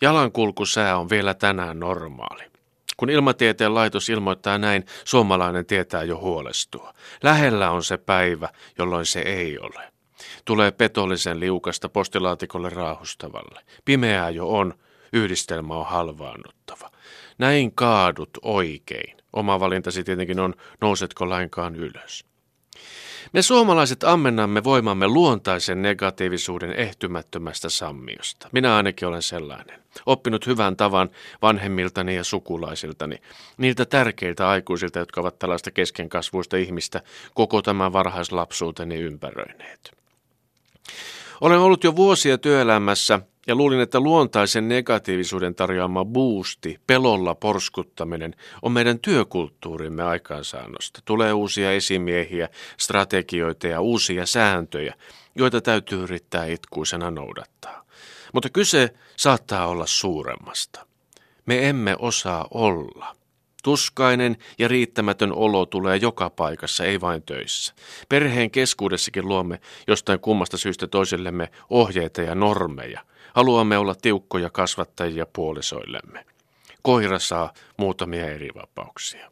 Jalankulkusää on vielä tänään normaali. Kun ilmatieteen laitos ilmoittaa näin, suomalainen tietää jo huolestua. Lähellä on se päivä, jolloin se ei ole. Tulee petollisen liukasta postilaatikolle raahustavalle. Pimeää jo on, yhdistelmä on halvaannuttava. Näin kaadut oikein. Oma valintasi tietenkin on, nousetko lainkaan ylös. Me suomalaiset ammennamme voimamme luontaisen negatiivisuuden ehtymättömästä sammiosta. Minä ainakin olen sellainen. Oppinut hyvän tavan vanhemmiltani ja sukulaisiltani, niiltä tärkeiltä aikuisilta, jotka ovat tällaista keskenkasvuista ihmistä koko tämän varhaislapsuuteni ympäröineet. Olen ollut jo vuosia työelämässä ja luulin, että luontaisen negatiivisuuden tarjoama boosti, pelolla porskuttaminen, on meidän työkulttuurimme aikaansaannosta. Tulee uusia esimiehiä, strategioita ja uusia sääntöjä, joita täytyy yrittää itkuisena noudattaa. Mutta kyse saattaa olla suuremmasta. Me emme osaa olla. Tuskainen ja riittämätön olo tulee joka paikassa, ei vain töissä. Perheen keskuudessakin luomme jostain kummasta syystä toisillemme ohjeita ja normeja. Haluamme olla tiukkoja kasvattajia puolisoillemme. Koira saa muutamia eri vapauksia.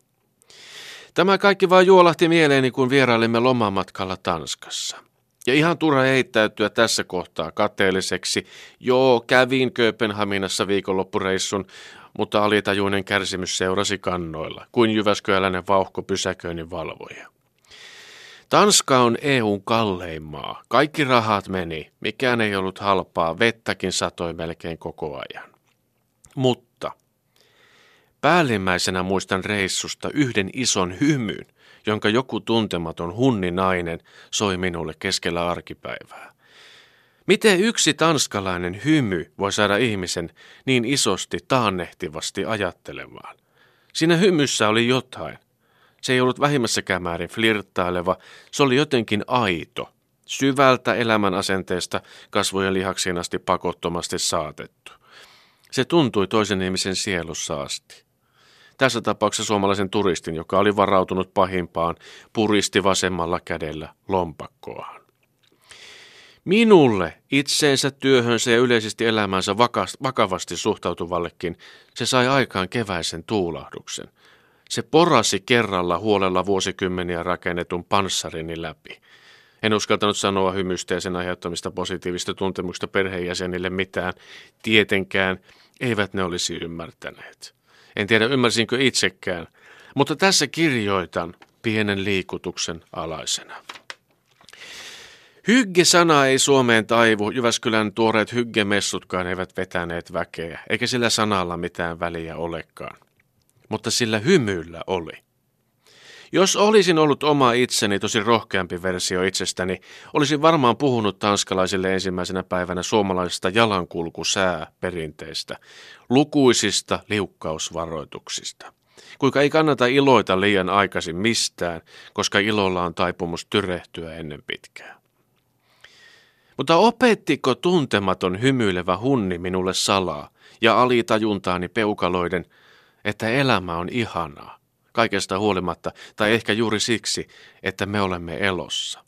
Tämä kaikki vain juolahti mieleeni, kun vierailimme lomamatkalla Tanskassa. Ja ihan turha heittäytyä tässä kohtaa kateelliseksi. Joo, kävin Kööpenhaminassa viikonloppureissun, mutta alitajuinen kärsimys seurasi kannoilla, kuin Jyväskyläinen vauhko pysäköinnin valvoja. Tanska on EUn kallein maa. Kaikki rahat meni. Mikään ei ollut halpaa. Vettäkin satoi melkein koko ajan. Mutta päällimmäisenä muistan reissusta yhden ison hymyn, jonka joku tuntematon hunninainen soi minulle keskellä arkipäivää. Miten yksi tanskalainen hymy voi saada ihmisen niin isosti taannehtivasti ajattelemaan? Siinä hymyssä oli jotain. Se ei ollut vähimmässäkään määrin flirttaileva, se oli jotenkin aito, syvältä elämän asenteesta kasvojen lihaksiin asti pakottomasti saatettu. Se tuntui toisen ihmisen sielussa asti. Tässä tapauksessa suomalaisen turistin, joka oli varautunut pahimpaan, puristi vasemmalla kädellä lompakkoaan. Minulle, itseensä, työhönsä ja yleisesti elämänsä vakavasti suhtautuvallekin, se sai aikaan keväisen tuulahduksen. Se porasi kerralla huolella vuosikymmeniä rakennetun panssarini läpi. En uskaltanut sanoa hymystä ja sen aiheuttamista positiivista tuntemuksista perheenjäsenille mitään. Tietenkään eivät ne olisi ymmärtäneet. En tiedä ymmärsinkö itsekään, mutta tässä kirjoitan pienen liikutuksen alaisena. Hygge-sana ei Suomeen taivu, Jyväskylän tuoreet hyggemessutkaan eivät vetäneet väkeä, eikä sillä sanalla mitään väliä olekaan. Mutta sillä hymyllä oli. Jos olisin ollut oma itseni, tosi rohkeampi versio itsestäni, olisin varmaan puhunut tanskalaisille ensimmäisenä päivänä suomalaisesta jalankulkusää perinteistä, lukuisista liukkausvaroituksista. Kuinka ei kannata iloita liian aikaisin mistään, koska ilolla on taipumus tyrehtyä ennen pitkää. Mutta opettiko tuntematon hymyilevä hunni minulle salaa ja alitajuntaani peukaloiden, että elämä on ihanaa, kaikesta huolimatta, tai ehkä juuri siksi, että me olemme elossa.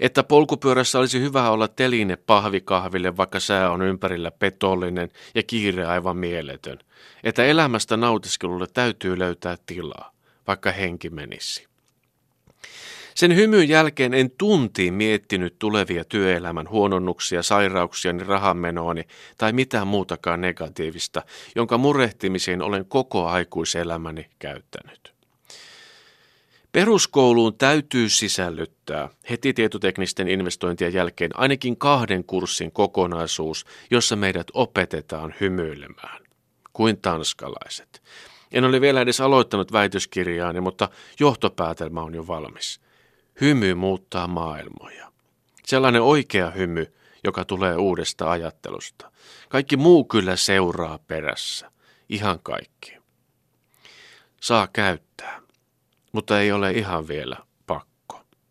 Että polkupyörässä olisi hyvä olla teline pahvikahville, vaikka sää on ympärillä petollinen ja kiire aivan mieletön. Että elämästä nautiskelulle täytyy löytää tilaa, vaikka henki menisi. Sen hymyn jälkeen en tuntiin miettinyt tulevia työelämän huononnuksia, sairauksiani, rahamenoani tai mitään muutakaan negatiivista, jonka murehtimiseen olen koko aikuiselämäni käyttänyt. Peruskouluun täytyy sisällyttää heti tietoteknisten investointien jälkeen ainakin kahden kurssin kokonaisuus, jossa meidät opetetaan hymyilemään, kuin tanskalaiset. En ole vielä edes aloittanut väitöskirjaani, mutta johtopäätelmä on jo valmis. Hymy muuttaa maailmoja. Sellainen oikea hymy, joka tulee uudesta ajattelusta. Kaikki muu kyllä seuraa perässä. Ihan kaikki. Saa käyttää, mutta ei ole ihan vielä